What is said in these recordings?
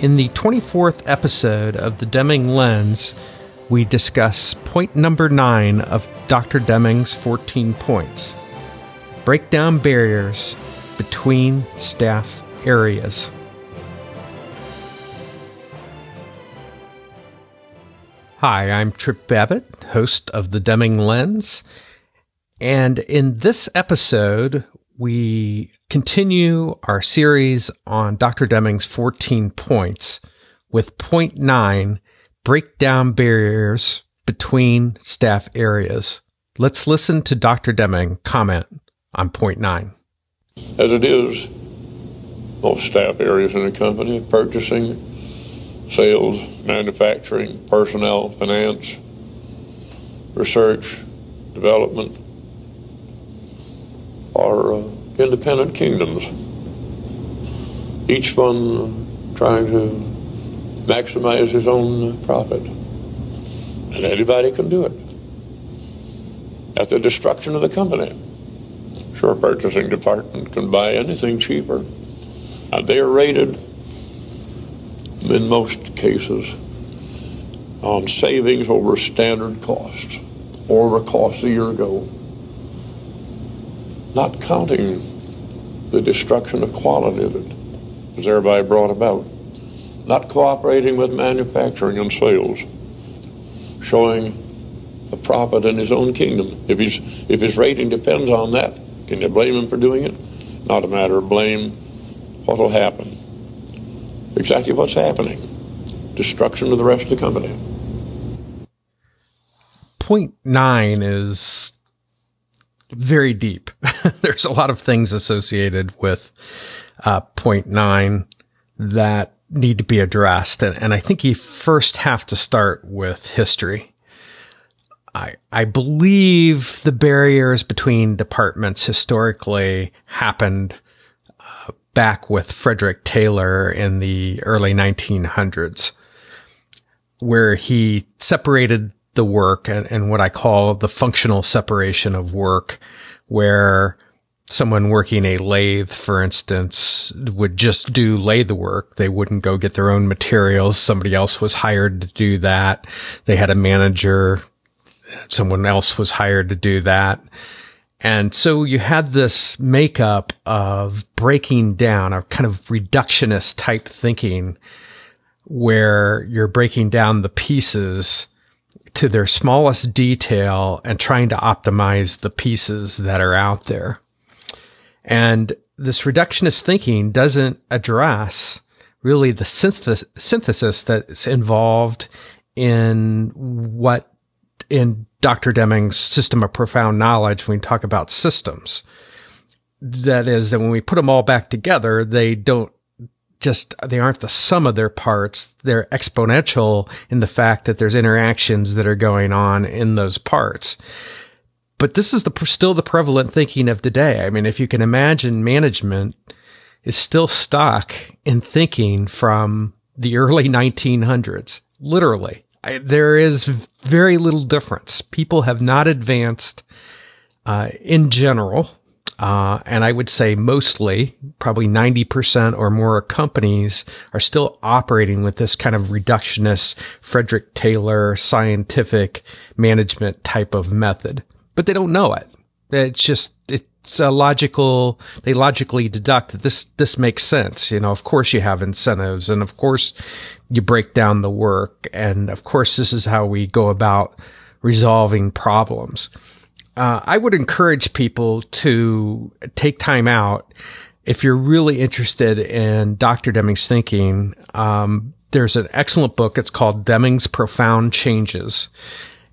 In the 24th episode of the Deming Lens, we discuss point number nine of Dr. Deming's 14 points break down barriers between staff areas. Hi, I'm Tripp Babbitt, host of the Deming Lens. And in this episode, we continue our series on Dr. Deming's 14 points with point nine break down barriers between staff areas. Let's listen to Dr. Deming comment on point nine. As it is, most staff areas in a company, purchasing, sales, manufacturing, personnel, finance, research, development are uh, independent kingdoms. Each one trying to maximize his own profit. And anybody can do it at the destruction of the company. Sure, purchasing department can buy anything cheaper. Uh, they are rated in most cases on savings over standard costs or over costs a year ago, not counting the destruction of quality that was thereby brought about, not cooperating with manufacturing and sales, showing a profit in his own kingdom. If, he's, if his rating depends on that, can you blame him for doing it? Not a matter of blame. What will happen? exactly what's happening destruction of the rest of the company. Point nine is very deep. There's a lot of things associated with uh, point nine that need to be addressed. And, and I think you first have to start with history. I, I believe the barriers between departments historically happened back with Frederick Taylor in the early 1900s, where he separated the work and, and what I call the functional separation of work, where someone working a lathe, for instance, would just do lathe work. They wouldn't go get their own materials. Somebody else was hired to do that. They had a manager. Someone else was hired to do that. And so you had this makeup of breaking down a kind of reductionist type thinking where you're breaking down the pieces to their smallest detail and trying to optimize the pieces that are out there. And this reductionist thinking doesn't address really the synthesis that's involved in what in Dr. Deming's system of profound knowledge when we talk about systems. That is that when we put them all back together, they don't just, they aren't the sum of their parts. They're exponential in the fact that there's interactions that are going on in those parts. But this is the, still the prevalent thinking of today. I mean, if you can imagine management is still stuck in thinking from the early 1900s, literally. I, there is very little difference. People have not advanced uh, in general. Uh, and I would say mostly, probably 90% or more companies are still operating with this kind of reductionist Frederick Taylor scientific management type of method, but they don't know it. It's just, it's a logical, they logically deduct that this, this makes sense. You know, of course you have incentives and of course you break down the work. And of course, this is how we go about resolving problems. Uh, I would encourage people to take time out if you're really interested in Dr. Deming's thinking. Um, there's an excellent book. It's called Deming's Profound Changes,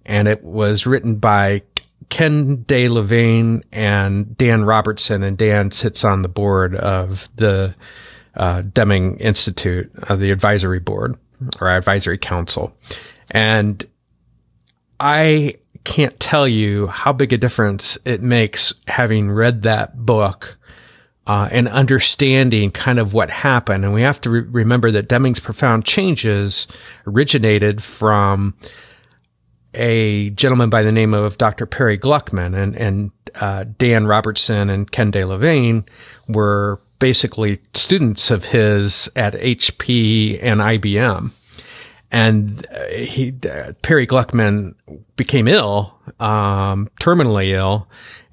and it was written by Ken Delavigne and Dan Robertson, and Dan sits on the board of the uh, Deming Institute, uh, the advisory board or advisory council. And I can't tell you how big a difference it makes having read that book uh, and understanding kind of what happened. And we have to re- remember that Deming's profound changes originated from a gentleman by the name of Dr. Perry Gluckman and, and uh, Dan Robertson and Ken Delavigne were basically students of his at HP and IBM. And uh, he, uh, Perry Gluckman became ill, um, terminally ill,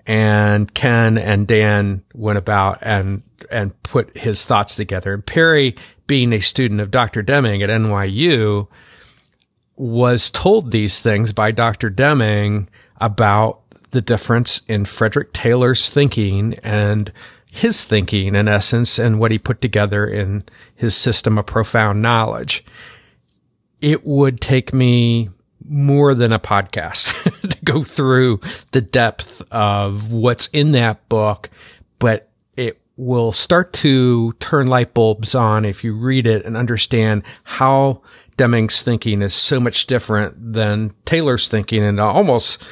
and Ken and Dan went about and, and put his thoughts together. And Perry, being a student of Dr. Deming at NYU, was told these things by Dr. Deming about the difference in Frederick Taylor's thinking and his thinking in essence and what he put together in his system of profound knowledge. It would take me more than a podcast to go through the depth of what's in that book, but it will start to turn light bulbs on if you read it and understand how Deming's thinking is so much different than Taylor's thinking. And almost,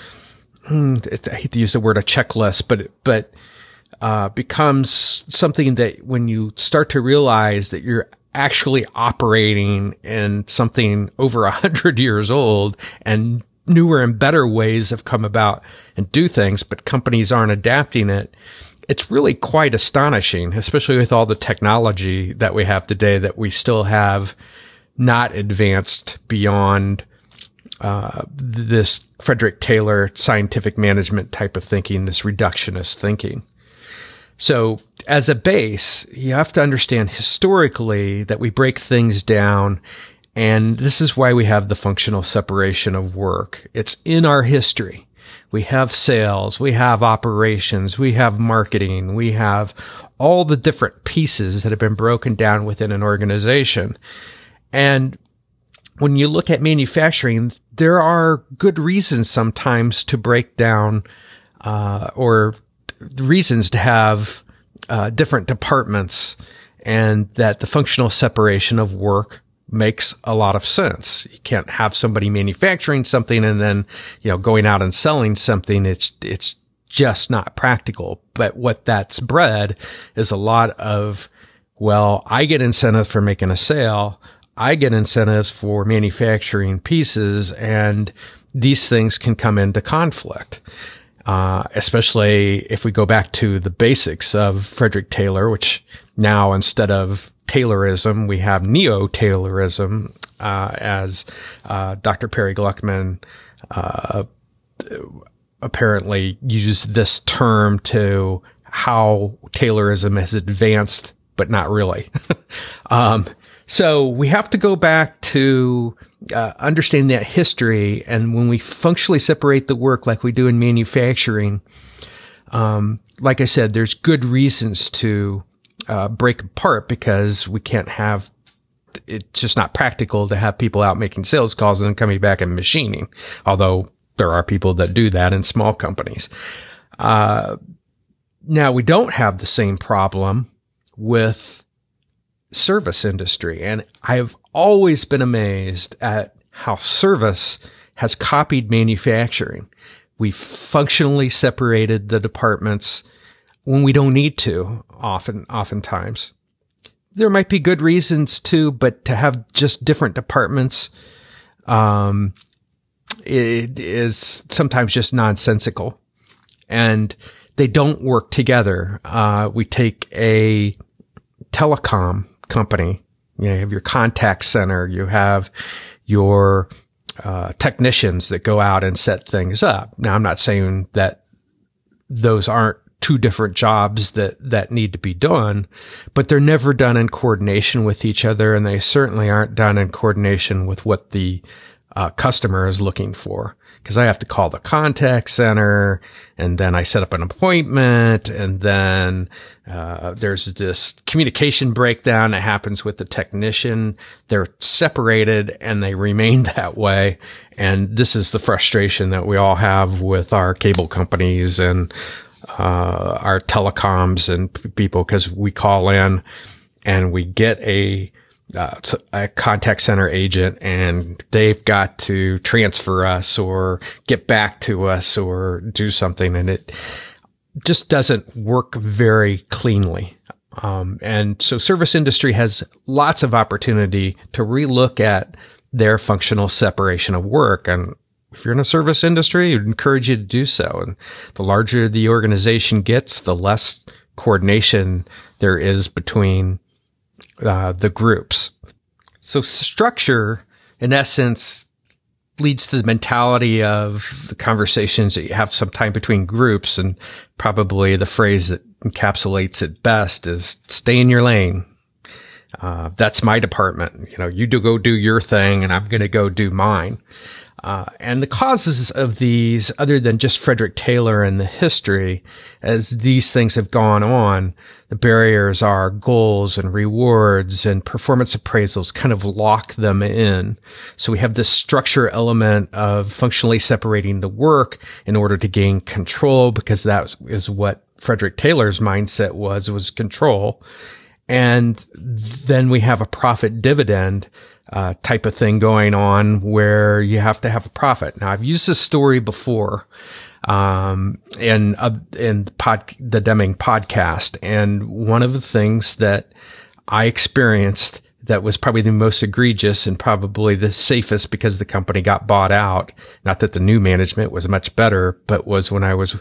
hmm, I hate to use the word a checklist, but, but, uh, becomes something that when you start to realize that you're actually operating in something over a hundred years old and newer and better ways have come about and do things, but companies aren't adapting it. It's really quite astonishing, especially with all the technology that we have today that we still have not advanced beyond uh, this Frederick Taylor scientific management type of thinking, this reductionist thinking. So as a base, you have to understand historically that we break things down. And this is why we have the functional separation of work. It's in our history. We have sales, we have operations, we have marketing, we have all the different pieces that have been broken down within an organization. And when you look at manufacturing, there are good reasons sometimes to break down, uh, or reasons to have uh, different departments and that the functional separation of work makes a lot of sense. You can't have somebody manufacturing something and then, you know, going out and selling something. It's, it's just not practical. But what that's bred is a lot of, well, I get incentives for making a sale. I get incentives for manufacturing pieces and these things can come into conflict uh, especially if we go back to the basics of Frederick Taylor, which now instead of Taylorism, we have neo-Taylorism, uh, as uh, Dr. Perry Gluckman uh, apparently used this term to how Taylorism has advanced, but not really. um, so we have to go back to uh, understanding that history. And when we functionally separate the work like we do in manufacturing, um, like I said, there's good reasons to uh, break apart because we can't have it's just not practical to have people out making sales calls and coming back and machining. Although there are people that do that in small companies. Uh, now we don't have the same problem with service industry. And I've always been amazed at how service has copied manufacturing. We functionally separated the departments when we don't need to often, oftentimes. There might be good reasons too, but to have just different departments, um, it is sometimes just nonsensical and they don't work together. Uh, we take a telecom company. You, know, you have your contact center, you have your uh, technicians that go out and set things up. Now, I'm not saying that those aren't two different jobs that that need to be done, but they're never done in coordination with each other, and they certainly aren't done in coordination with what the uh, customer is looking for because I have to call the contact center and then I set up an appointment and then uh, there's this communication breakdown that happens with the technician. They're separated and they remain that way. And this is the frustration that we all have with our cable companies and uh, our telecoms and people because we call in and we get a uh, a contact center agent and they've got to transfer us or get back to us or do something and it just doesn't work very cleanly. Um, and so service industry has lots of opportunity to relook at their functional separation of work. And if you're in a service industry, I'd encourage you to do so. And the larger the organization gets, the less coordination there is between uh, the groups. So structure, in essence, leads to the mentality of the conversations that you have sometime between groups. And probably the phrase that encapsulates it best is stay in your lane. Uh, that's my department. You know, you do go do your thing and I'm going to go do mine. Uh, and the causes of these, other than just Frederick Taylor and the history, as these things have gone on, the barriers are goals and rewards and performance appraisals kind of lock them in. So we have this structure element of functionally separating the work in order to gain control because that is what Frederick Taylor's mindset was, was control. And then we have a profit dividend uh, type of thing going on where you have to have a profit. Now I've used this story before, um, in, uh, in pod, the Deming podcast. And one of the things that I experienced that was probably the most egregious and probably the safest because the company got bought out. Not that the new management was much better, but was when I was,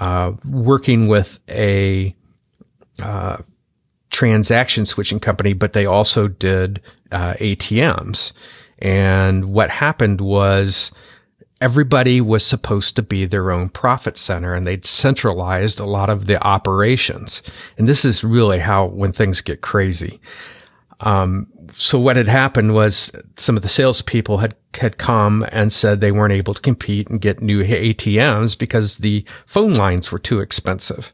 uh, working with a, uh, transaction switching company, but they also did uh, ATMs. And what happened was everybody was supposed to be their own profit center and they'd centralized a lot of the operations. And this is really how when things get crazy. Um, so what had happened was some of the salespeople had had come and said they weren't able to compete and get new ATMs because the phone lines were too expensive.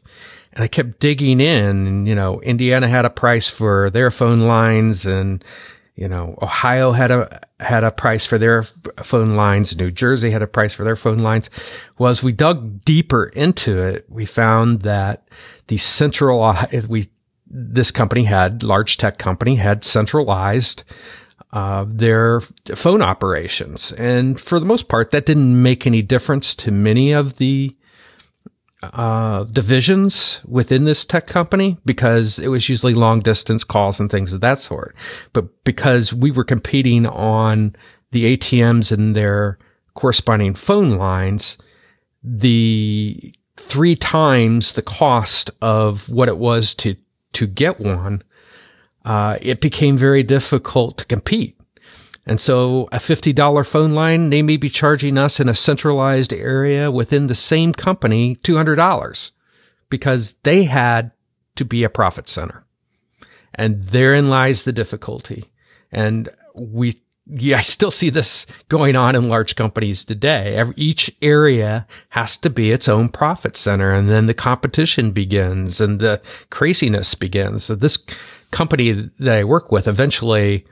And I kept digging in and, you know, Indiana had a price for their phone lines and, you know, Ohio had a, had a price for their phone lines. New Jersey had a price for their phone lines. Well, as we dug deeper into it, we found that the central, we, this company had, large tech company had centralized, uh, their phone operations. And for the most part, that didn't make any difference to many of the, uh, divisions within this tech company because it was usually long distance calls and things of that sort. But because we were competing on the ATMs and their corresponding phone lines, the three times the cost of what it was to, to get one, uh, it became very difficult to compete. And so a $50 phone line, they may be charging us in a centralized area within the same company $200 because they had to be a profit center. And therein lies the difficulty. And we, yeah, I still see this going on in large companies today. Every, each area has to be its own profit center. And then the competition begins and the craziness begins. So this company that I work with eventually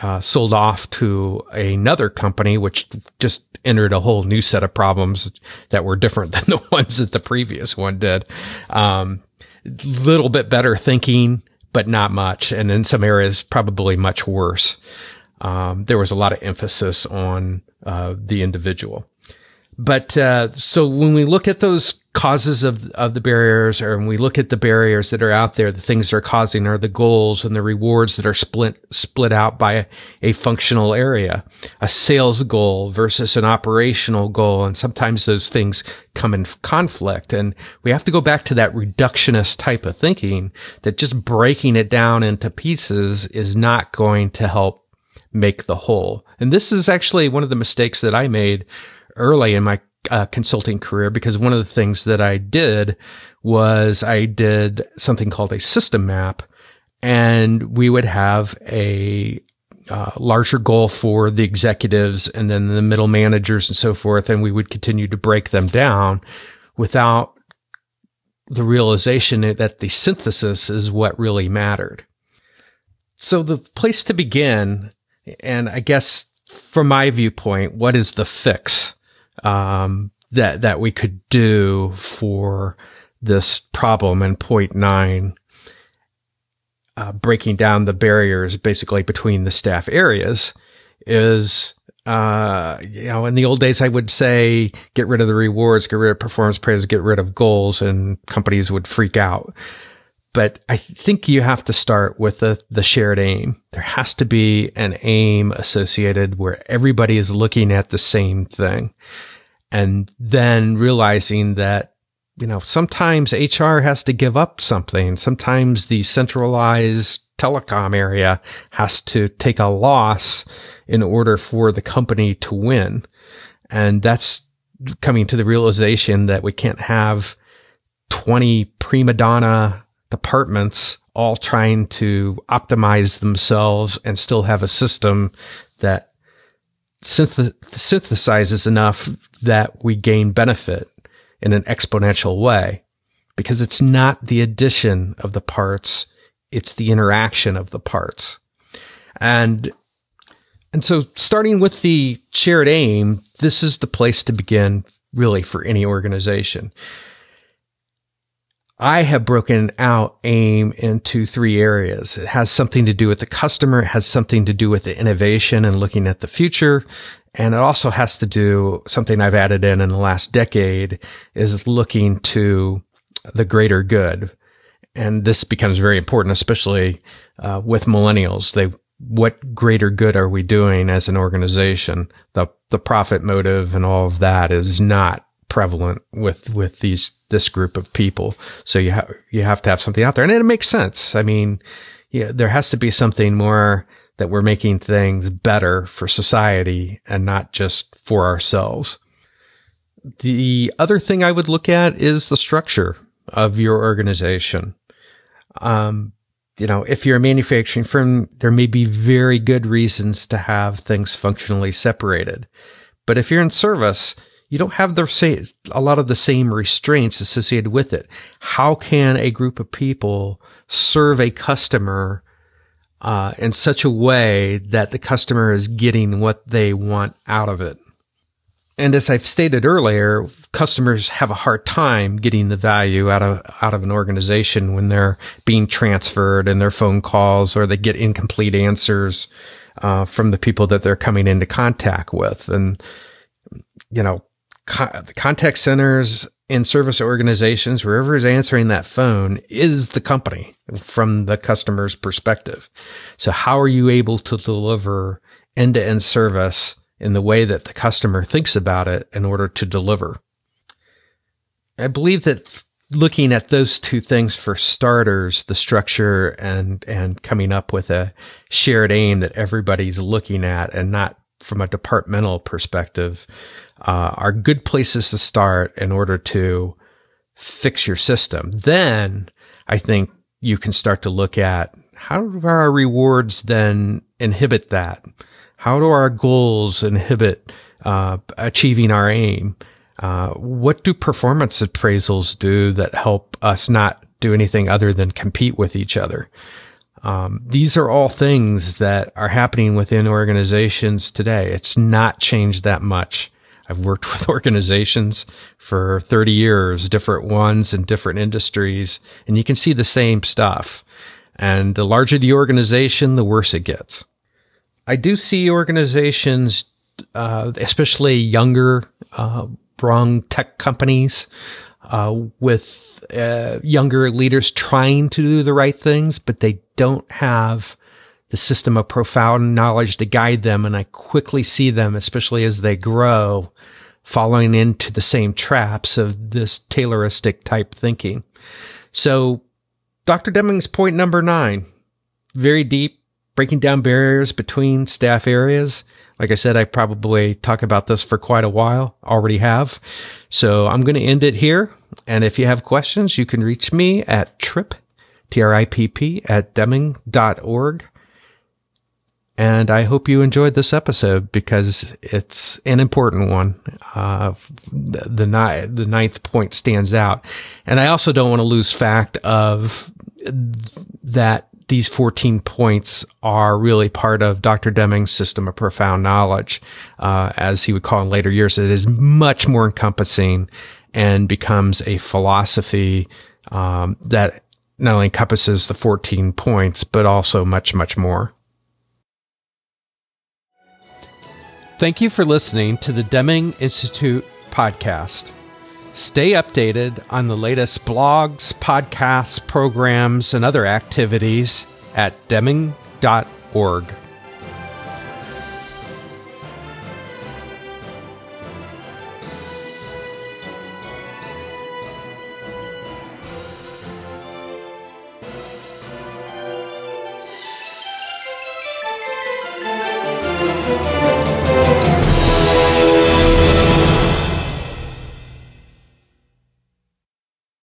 uh, sold off to another company, which just entered a whole new set of problems that were different than the ones that the previous one did. Um, little bit better thinking, but not much. And in some areas, probably much worse. Um, there was a lot of emphasis on uh, the individual. But uh, so when we look at those causes of of the barriers, or when we look at the barriers that are out there, the things that are causing are the goals and the rewards that are split split out by a, a functional area, a sales goal versus an operational goal, and sometimes those things come in conflict. And we have to go back to that reductionist type of thinking that just breaking it down into pieces is not going to help make the whole. And this is actually one of the mistakes that I made early in my uh, consulting career because one of the things that I did was I did something called a system map and we would have a uh, larger goal for the executives and then the middle managers and so forth. And we would continue to break them down without the realization that the synthesis is what really mattered. So the place to begin, and I guess from my viewpoint, what is the fix? Um, that that we could do for this problem in point nine, uh, breaking down the barriers basically between the staff areas is. Uh, you know, in the old days, I would say get rid of the rewards, get rid of performance praise, get rid of goals, and companies would freak out. But I think you have to start with the, the shared aim. There has to be an aim associated where everybody is looking at the same thing. And then realizing that you know, sometimes HR has to give up something. Sometimes the centralized telecom area has to take a loss in order for the company to win. And that's coming to the realization that we can't have 20 prima donna departments all trying to optimize themselves and still have a system that synth- synthesizes enough that we gain benefit in an exponential way because it's not the addition of the parts. It's the interaction of the parts. And, and so starting with the shared aim, this is the place to begin really for any organization. I have broken out AIM into three areas. It has something to do with the customer. It has something to do with the innovation and looking at the future. And it also has to do something I've added in in the last decade is looking to the greater good. And this becomes very important, especially uh, with millennials. They, what greater good are we doing as an organization? The, the profit motive and all of that is not prevalent with with these this group of people. So you have you have to have something out there, and it makes sense. I mean, yeah, there has to be something more that we're making things better for society and not just for ourselves. The other thing I would look at is the structure of your organization. Um, you know, if you're a manufacturing firm, there may be very good reasons to have things functionally separated. But if you're in service, you don't have the same, a lot of the same restraints associated with it. How can a group of people serve a customer uh, in such a way that the customer is getting what they want out of it? And as I've stated earlier, customers have a hard time getting the value out of out of an organization when they're being transferred in their phone calls or they get incomplete answers uh, from the people that they're coming into contact with. And you know, co- the contact centers and service organizations, whoever is answering that phone is the company from the customer's perspective. So how are you able to deliver end to end service in the way that the customer thinks about it in order to deliver? I believe that looking at those two things for starters, the structure and, and coming up with a shared aim that everybody's looking at and not from a departmental perspective uh, are good places to start in order to fix your system. Then I think you can start to look at how do our rewards then inhibit that? How do our goals inhibit uh, achieving our aim? Uh, what do performance appraisals do that help us not do anything other than compete with each other? Um, these are all things that are happening within organizations today. It's not changed that much. I've worked with organizations for 30 years, different ones in different industries, and you can see the same stuff. And the larger the organization, the worse it gets. I do see organizations, uh, especially younger, uh, brung tech companies, uh, with uh, younger leaders trying to do the right things, but they don't have the system of profound knowledge to guide them. And I quickly see them, especially as they grow, falling into the same traps of this Tayloristic type thinking. So Dr. Deming's point number nine, very deep, breaking down barriers between staff areas. Like I said, I probably talk about this for quite a while, already have. So I'm going to end it here. And if you have questions, you can reach me at trip, T-R-I-P-P at deming.org. And I hope you enjoyed this episode because it's an important one. Uh, the, ni- the ninth point stands out. And I also don't want to lose fact of that these 14 points are really part of Dr. Deming's system of profound knowledge, uh, as he would call in later years. It is much more encompassing and becomes a philosophy um, that not only encompasses the 14 points, but also much, much more. Thank you for listening to the Deming Institute podcast. Stay updated on the latest blogs, podcasts, programs, and other activities at deming.org.